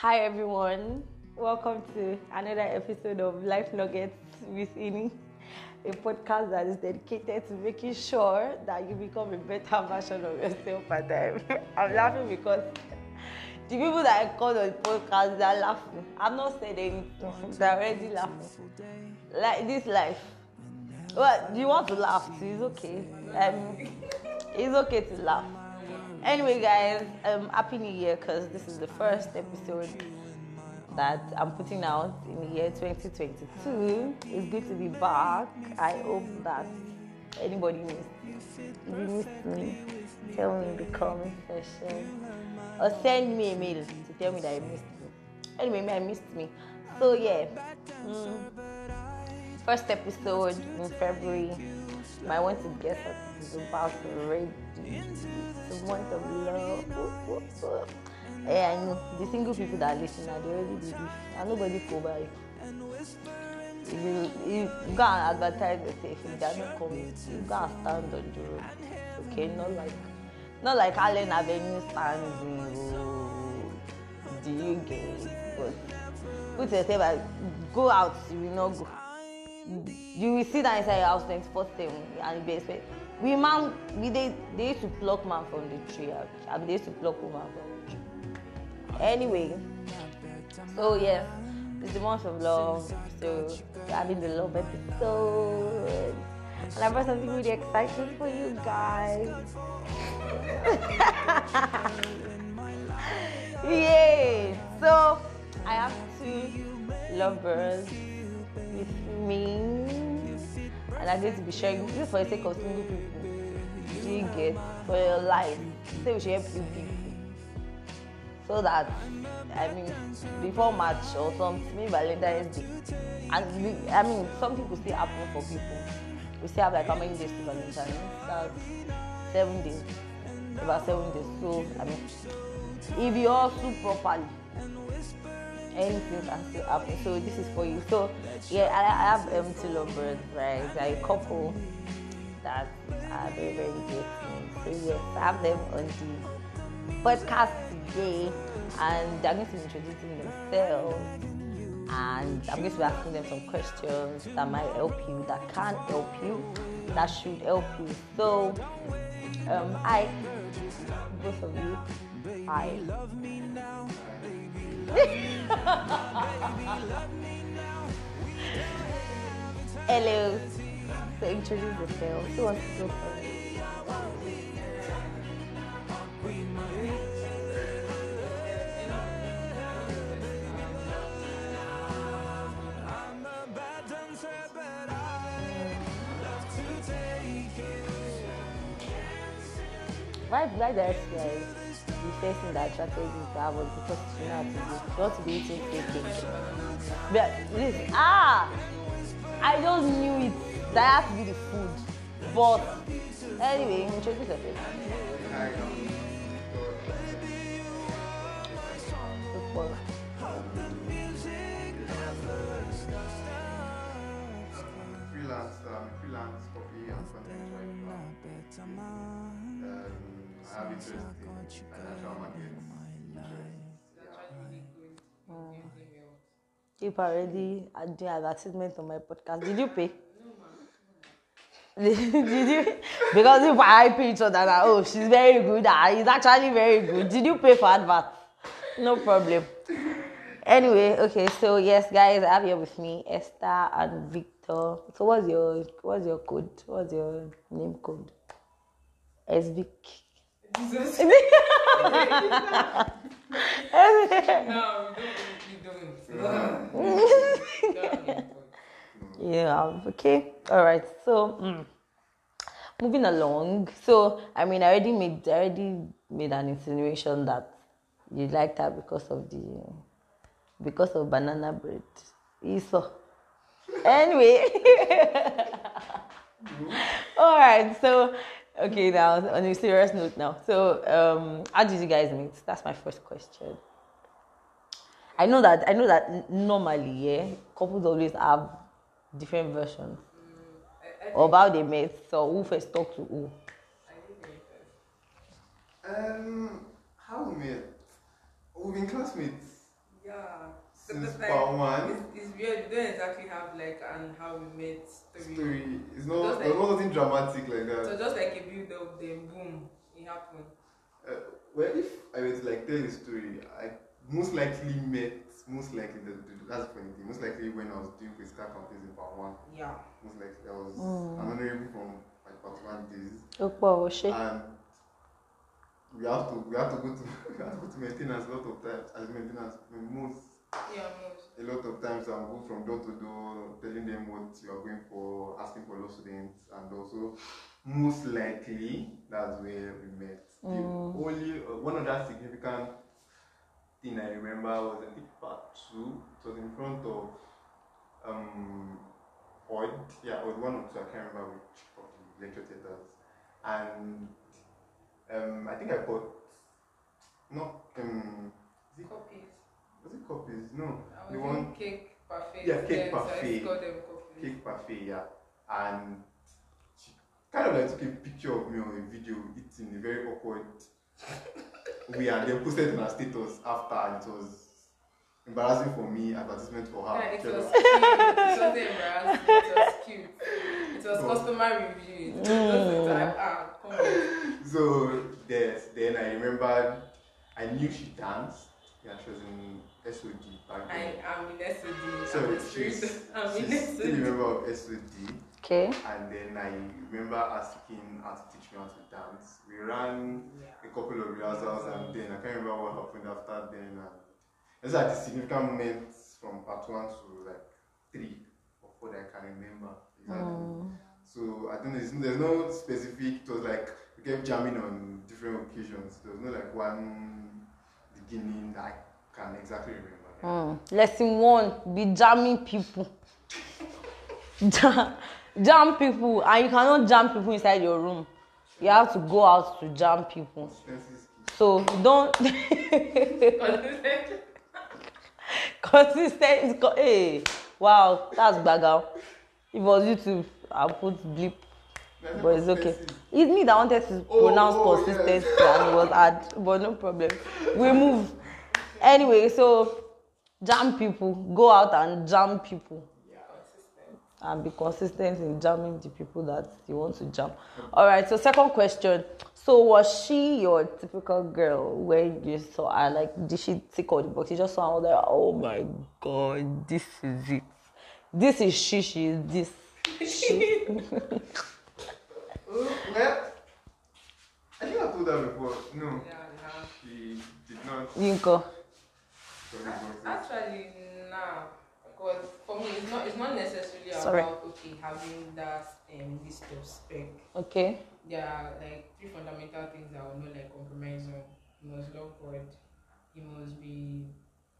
Hi everyone, welcome to another episode of Life Nuggets with Ini, a podcast that is dedicated to making sure that you become a better version of yourself at time. I'm laughing because the people that I call on the podcast they're laughing. I'm not saying anything, they're already laughing. Like this life. Well, you want to laugh? It's okay. Um, it's okay to laugh. Anyway, guys, um, happy New Year because this is the first episode that I'm putting out in the year 2022. It's good to be back. I hope that anybody missed. You missed me, tell me in the comment section or send me a mail to tell me that I missed you. Anyway, I missed me. So yeah, mm, first episode in February. I want to guess what it's about already. A month of love. And the single people that are listening, they already do this. And nobody go by. If you, you go and advertise yourself, if they are not coming, you go and stand on the road. Okay, not like not like Allen Avenue stands in the UK. But put yourself like go out, you will not go. You will sit down inside your house 24 7 and be expect. We man, we they, they used to pluck man from the tree. I mean, they used to pluck woman from the tree. Anyway, so yes, it's the month of love. So we're having the love episode. And I brought something really exciting for you guys. Yay! So I have two lovers with me, and I'm going to be sharing is for the sake of single people. Do you get for your life? Say we should help you people. So that I mean before March or something, maybe Valentine's Day. And we, I mean some people still happen for people. We still have like how many days to Valentine's? That's seven days. About seven days. So I mean if you hustle properly, anything can still happen. So this is for you. So yeah, I, I have um, two lovebirds, right? A couple that are very very good. So yes, I have them on the podcast today, and they're going to be introducing themselves. And I'm going to be asking them some questions that might help you, that can help you, that should help you. So, um, I, both of you, Hi. Hello. So introduce yourself. Who wants to go first? Why, the guys? First thing that attracted you to her was because she know how to do she to be eating cake but this ah I just knew it that had to be the food but anyway introduce yourself. Super. freelance, um, freelance copy and content writer. I have interest in financial markets. People already are doing advertisement on my podcast. Did you pay? Did you? Because if I pay each other, now, oh, she's very good. Ah, he's actually very good. Did you pay for advert? No problem. Anyway, okay, so yes, guys, I have here with me Esther and Victor. So what's your what's your code? What's your name code? SVic. Jesus. no, you don't, you don't. yeah, okay. All right. So, mm, moving along. So, I mean, I already made I already made an insinuation that you liked her because of the because of banana bread. Esau. Anyway. All right. So, okay, now on a serious note now. So, um, how did you guys meet? That's my first question. I know that I know that normally, yeah, couples always have different versions of how they met. So who first talked to who? Um, how we met? We've been classmates since Like, part one. It's, it's weird. We don't exactly have like and how we met story. Story. It's not. Just There's like- nothing dramatic like that. So just like a build up, then boom, it happened. Uh, well, if I were to like tell a story, I most likely met, most likely, the, the, that's the funny thing, most likely when I was doing physical campaigns in part one, Yeah. most likely I was Mm. an honorable from my part one days, ó pọ̀ ó ṣe. and we have to, we have to go to, we have to go to maintenance a lot of times, as maintenance, most, Yeah, a lot of times I'll go from door to door, telling them what you are going for, asking for law students, and also most likely that's where we met. The Mm. only uh, one other significant thing I remember was I think part two. It was in front of um Odd, yeah, or one or two. I can't remember which of the lecture theaters, and um I think I bought not um is it, Copies. Was it copies? No, I the was one cake parfait. Yeah, cake then, So parfait. I them cake parfait, yeah. And she kind of like took a picture of me on a video eating a very awkward way and then posted it on her status after and it was embarrassing for me, advertisement for her. Yeah, it was was- cute. It wasn't embarrassing. It was cute. It was No. customer review. It was like, ah, come on. so yes, then I remembered I knew she danced. Yeah, she was in SOD back I am in SOD. So I'm a she's, street. She's still a member of SOD. Okay. And then I remember asking her to teach me how to dance. We ran Yeah. a couple of rehearsals and then I can't remember what happened after then. And those are the significant moments from part one to like three of what I can remember. Exactly. Mm. So I think there's, there's no specific, it was like we kept jamming on different occasions. There was no like one beginning that I can exactly remember. Mm. Lesson one: be jamming people. jam, jam people, and you cannot jam people inside your room. You have to go out to jam people. So don't consistent. is co- Hey, wow, that's bagal. If it was YouTube, I'll put bleep, but it's okay. It's me that wanted to Oh, pronounce oh, consistency yes. and it was hard, but no problem. We move. Anyway, so jam people, go out and jam people. and be consistent in jamming the people that you want to jam. All right. So second question. So was she your typical girl when you saw her? Like, did she tick all the boxes? You just saw her there. Oh my god, this is it. This is she. She is this. She. Well, I think I told her before. No, Yeah, yeah. she did not. Yinko. Actually, nah. Because for me, it's not. It's not necessarily Sorry. about okay having that um, list of spec. Okay. There are like three fundamental things that I will not like compromise on. You must love God. You must be.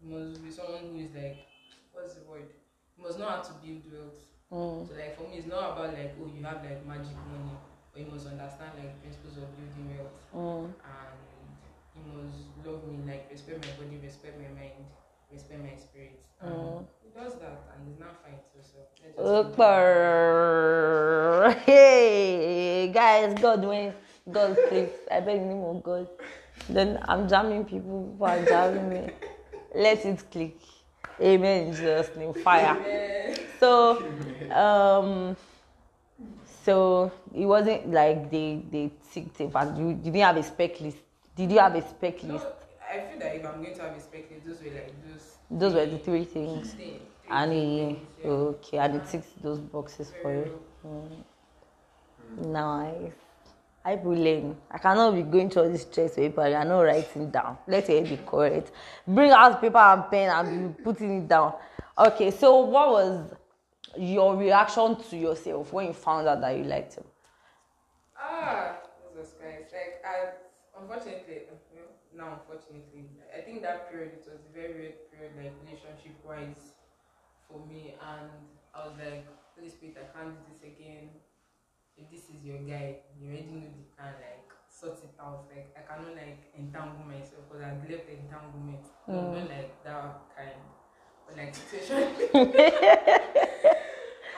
You must be someone who is like, what's the word? You must know how to build wealth. Mm. So like for me, it's not about like oh you have like magic money, but you must understand like principles of building wealth. Mm. and must love me, like respect my body, respect my mind, respect my spirit. Mm. he does that and it's not fine too. So let's just keep going. Super. Hey, guys, God win. God, please. I beg name of God. Then I'm jamming people who are jamming me. Let it click. Amen Jesus' name. Fire. Yeah. So, um, so it wasn't like they they ticked it, but you, you didn't have a spec list. Did you have a spec No, list? I feel that if I'm going to have a spectacle, those were like those. Those were the three things. three- three And he, yeah. okay, and it ticks those boxes for Very you. well. Nice. I learn. I cannot be going through all this stress paper. You are not writing down. Let it be correct. Bring out paper and pen and be putting it down. Okay, so what was your reaction to yourself when you found out that you liked him? Ah, Jesus Christ. Like, unfortunately, well, now unfortunately, I think that period, it was a very weird period, like, relationship wise for me. And I was like, Holy Spirit, I can't do this again. If this is your guy, you already know the plan, like, sort it out. Like, I cannot, like, entangle myself because I've left entanglement. Mm. not like that kind. But, like, situation.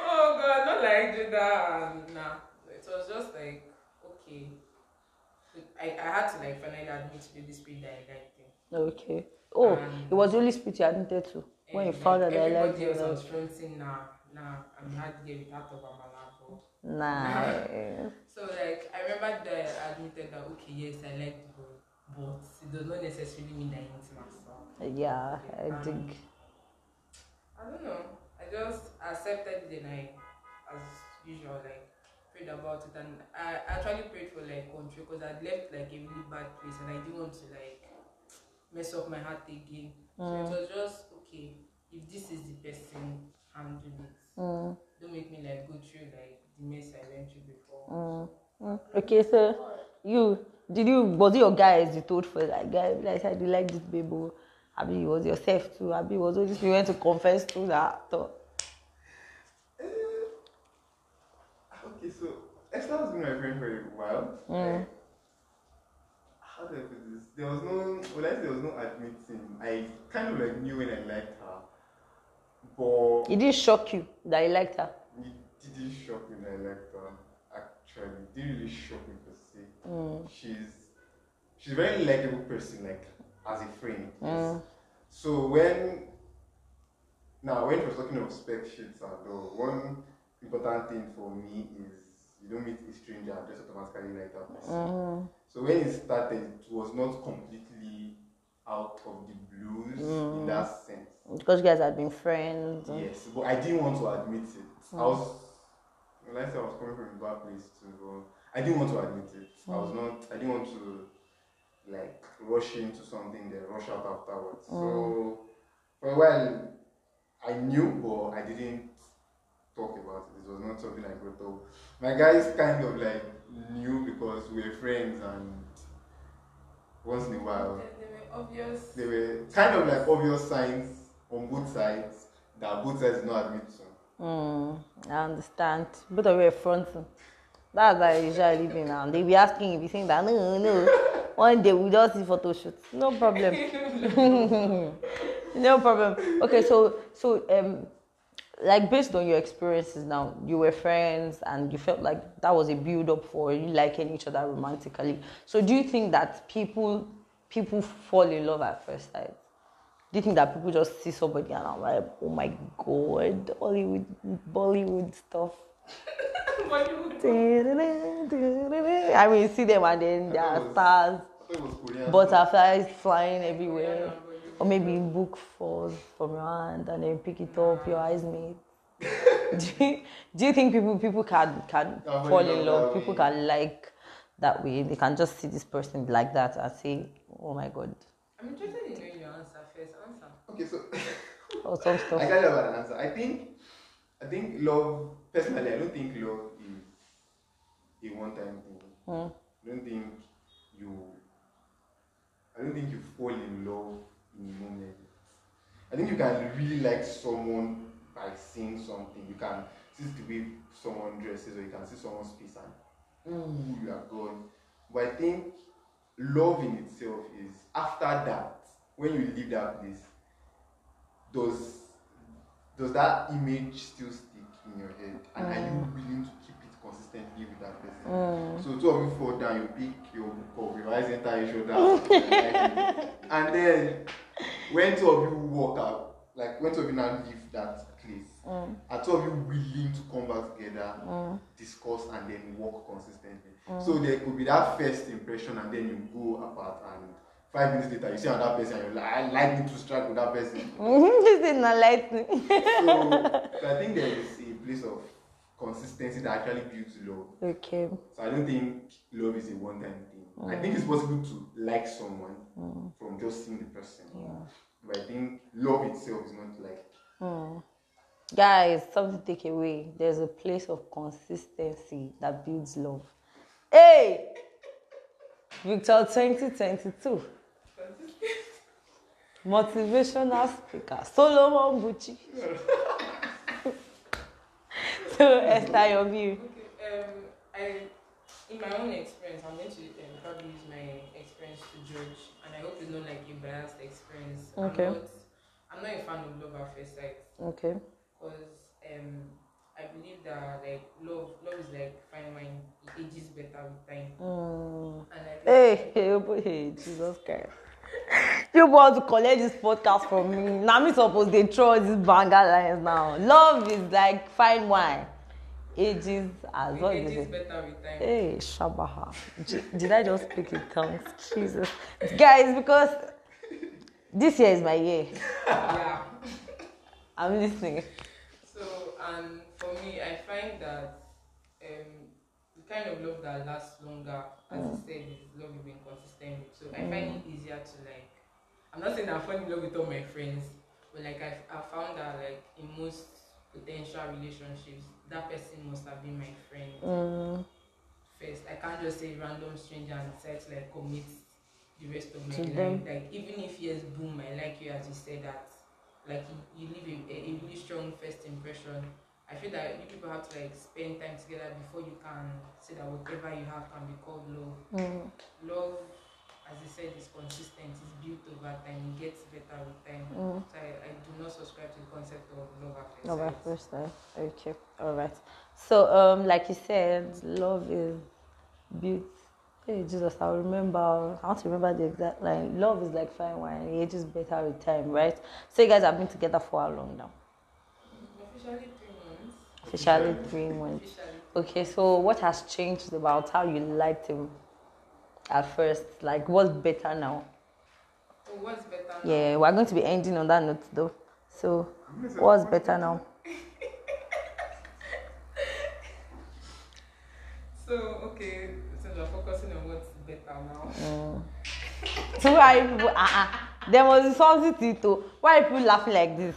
oh, God, not like and Nah. It was just like, okay. I, I had to like finally admit to the spirit that I liked him. Okay. Oh, Um, it was Holy Spirit you admitted to. When you found like, out that I liked everybody else you. was fronting nah nah I'm not to get without of amala Nice. So like I remember that I admitted that okay yes I like the but it does not necessarily mean that I need myself. Yeah, I Um, think. I don't know. I just accepted the I, as usual, like prayed about it and I actually prayed for like control because I'd left like a really bad place and I didn't want to like mess up my heart again. So Mm. it was just okay. If this is the person, handle it. Mm, Don't make me like go through like the mess I went through before. mm, mm. Okay, so you did you was it your guys you told for like guys like I did like this baby Abi it was yourself too Abi it was all this you went to confess to that so, Okay, so Esther has been my friend for a while. Mm. Like, how do I put this? There was no, well, I there was no admitting. I kind of like knew when I liked her, but it didn't shock you that you liked her it didn't shock me that I liked her. Actually, it didn't really shock me per se. mm. She's she's a very likable person, like as a friend. yes. Mm. So when now when she was talking of spec sheets and all, one important thing for me is you don't meet a stranger just automatically like that person. Mm. So when it started, it was not completely out of the blues in Mm. that sense. because you guys had been friends Yes, but I didn't want to admit it. I was, when I I was coming from a bad place too, but I didn't want to admit it. I was not, I didn't want to like rush into something then rush out afterwards. So for a while, I knew, but I didn't talk about it. It was not something I brought up. My guys kind of like knew because we were friends and once in a while They, there were obvious. there were kind of like obvious signs on both sides that both sides did not admit to. Mm, I understand. Both of you are fronting. That's how I usually be now. They be asking if you think that no, no. One day we just see photo shoot. No problem. no problem. Okay, so so um like based on your experiences now, you were friends and you felt like that was a build up for you liking each other romantically. So do you think that people people fall in love at first sight? Do you think that people just see somebody and I'm like, oh my god, Hollywood, Bollywood stuff? I mean, see them and then they are stars, I thought it was Korean. butterflies flying everywhere, or maybe book falls from your hand and then pick it up, your eyes meet. do, you, do you think people people can can Can fall fall in in love love? People way? can like that way. They can just see this person like that and say, oh my god, I'm interested in knowing your answer first. Answer. Okay, so or some I stuff. can't have an answer. I think, I think love. Personally, I don't think love is a one-time thing. Mm. I don't think you. I don't think you fall in love in a moment. I think you can really like someone by seeing something. You can see the way someone dresses, or you can see someone's face and ooh, you are gone. But I think love in itself is after that, when you leave that place, does does that image still stick in your head? And are you mm. willing to consistently with that person? Mm. So two of you fall down, you pick your book up, revise enter each other, and then when two of you walk out, like when two of you now leave that place, Mm. are two of you willing to come back together, Mm. discuss, and then work consistently? So there could be that first impression, and then you go apart, and five minutes later you see another person, and you're like, I like me to strike with that person. this is not lightning. so, so I think there is a place of consistency that actually builds love. okay. So I don't think love is a one-time thing. I think it's possible to like someone from just seeing the person. But I think love itself is not like Mm. Guys, something to take away. There's a place of consistency that builds love. Hey! Victor 2022. Motivational speaker. Solomon Buchi. so, Esther, your view. Okay. Um, I, in my own experience, I'm going to um, probably use my experience to judge, and I hope it's not like a biased experience. Okay. I'm not, I'm not a fan of love at first sight Okay. because um, I believe that like love, love is like fine wine. It ages better with time, Mm. and I Hey, hey, boy, hey, Jesus Christ. you want to collect this podcast from me. Now me suppose they throw these banger lines now. Love is like fine wine. Ages as It what is ages it? better with time. Hey, Shabaha. Did I just speak in tongues? Jesus. Guys, because this year is my year. Yeah. I'm listening. So, and for me, I find that um, kind of love that lasts longer, as you said, is love you've been consistent with. So, I find it easier to like. I'm not saying I fall in love with all my friends, but like I, I found that like in most potential relationships, that person must have been my friend Mm, first. I can't just say random stranger and decide to like commit the rest of my To life. them. Like even if yes, boom, I like you as you said that. Like you, you leave a, a, a really strong first impression. I feel that you people have to like spend time together before you can say that whatever you have can be called love. mm, Love, as you said, is consistent. It's built over time. It gets better with time. mm. So I, I do not subscribe to the concept of love at first Love my sight. Okay, all right. So, um, like you said, love is built. Hey, Jesus, I remember. I want to remember the exact line. Love is like fine wine; it ages better with time, right? So, you guys have been together for how long now? Officially. Officially three months. Okay, so what has changed about how you liked him at first? Like, what's better now? What's better now? Yeah, we're going to be ending on that note though. So, what's better now? So okay, so we're focusing on what's better now. Mm. So why people? Uh-uh. There was something to. Why people laughing like this?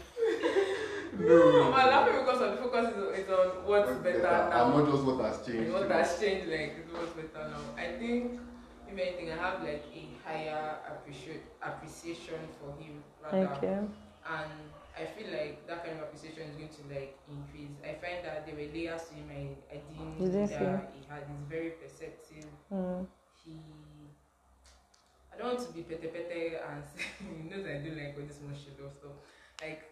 No, I'm laughing because of the focus is, is on what's better now. And not just what has And changed. what has changed, like is what's better now. I think if anything, I have like a higher appreciate appreciation for him rather. Okay. and I feel like that kind of appreciation is going to like increase. I find that there were layers to him I, I didn't You didn't know see? that he had. He's very perceptive. Mm. He I don't want to be pete pete and say he knows I do like all this much shit of stuff. Like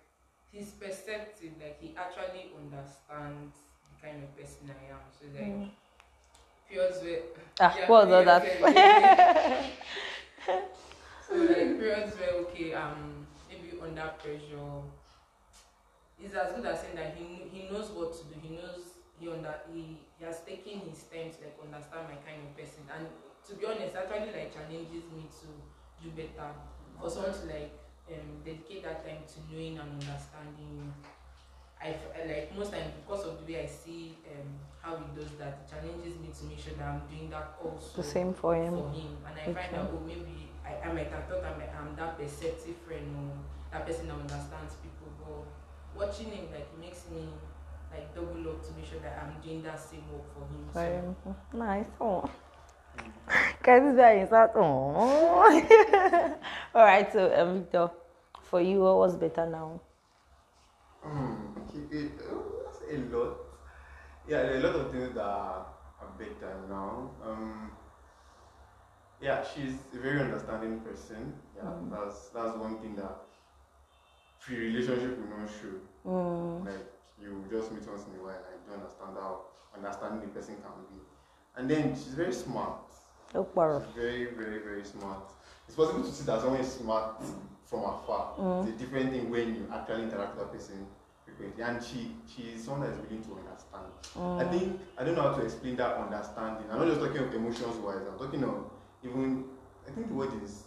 he's perceptive, like he actually understands the kind of person I am. So like Mm. periods where Ah, Yeah, what was that? So like periods where okay, um, maybe under pressure, it's as good as saying that he he knows what to do. He knows he under he, he has taken his time to like understand my kind of person. And to be honest, actually like challenges me to do better. For someone to like um dedicate that time to knowing and understanding you. I f- I like most times because of the way I see um how he does that, it challenges me to make sure that I'm doing that also The same for him. for him. And I find Okay. that oh maybe I, I might have thought I'm, I'm that perceptive friend or that person that understands people, but watching him like it makes me like double up to make sure that I'm doing that same work for him. For So, him. Nice. Oh. Guys, this is very sad. Oh. All right. So, um, Victor, for you, what was better now? Keep it. Oh, that's a lot. Yeah, there are a lot of things that are better now. Um, yeah, she's a very understanding person. Yeah, Mm. that's that's one thing that pre-relationship will not show. Mm. Like you just meet once in a while and you don't understand how understanding the person can be. And then she's very smart. No quarrel. She's very, very, very smart. It's possible to see that someone is smart from afar. Mm. It's a different thing when you actually interact with that person frequently. And she she is someone that is willing to understand. I Mm. think I don't know how to explain that understanding. I'm not just talking of emotions wise, I'm talking of even I think the word is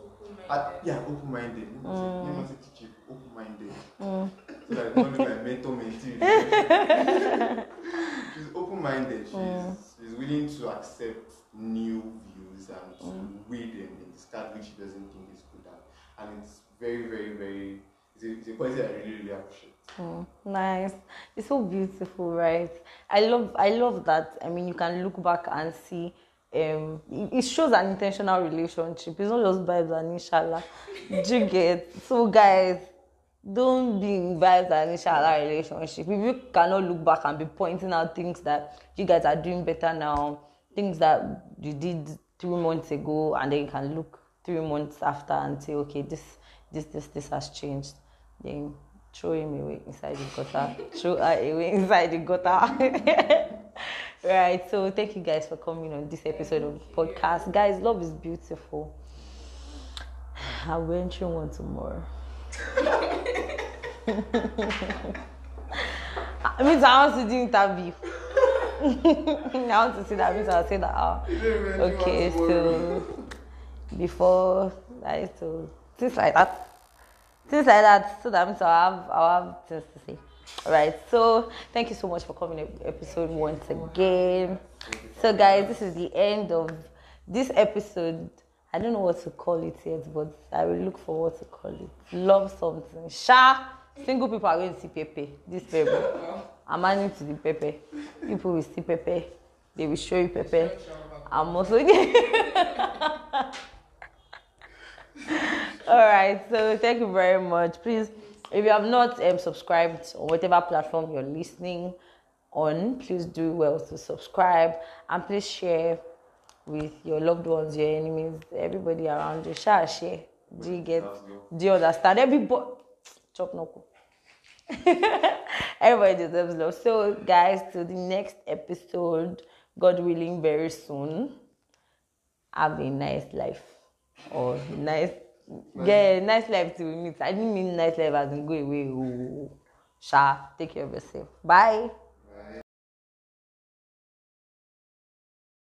open-minded. uh, yeah, open minded. Let me say- let Mm. not say teaching, open minded. Mm. So that it don't look like mentor mentee. relationship. she's open minded. She's Mm. She's willing to accept new views and to Mm. weigh them and discard which she doesn't think is good at. And it's very, very, very it's a, it's a quality I really, really appreciate. Mm, nice. It's so beautiful, right? I love I love that. I mean you can look back and see um it, it shows an intentional relationship. It's not just vibes and inshallah. Do you get so guys don't be involved in inshallah relationship. If you cannot look back and be pointing out things that you guys are doing better now, things that you did three months ago, and then you can look three months after and say, okay, this this this this has changed. Then throw him away inside the gutter. throw her away inside the gutter. right. So thank you guys for coming on this episode of the podcast. Guys, love is beautiful. I'm venturing one tomorrow. I mean, I want ah, to do interview. I want to see that. means I'll say that. Oh, okay, so before I so things like that, things like that, so that means I'll have I'll have things to say. All right. So thank you so much for coming to episode once again. So guys, this is the end of this episode. I don't know what to call it yet, but I will look for what to call it. Love something. Sha. Single people are going to see Pepe. This Pepe. I'm adding to the Pepe. People will see Pepe. They will show you Pepe. I'm also. All right. So thank you very much. Please, if you have not um, subscribed on whatever platform you're listening on, please do well to subscribe and please share with your loved ones, your enemies, everybody around you. Share, share. Do you get? Do you understand? Everybody. Chop. Everybody deserves love. So, guys, to the next episode, God willing, very soon. Have a nice life. Or nice, yeah, nice life to meet. I didn't mean nice life as in go away. Oh, Sha, take care of yourself. Bye.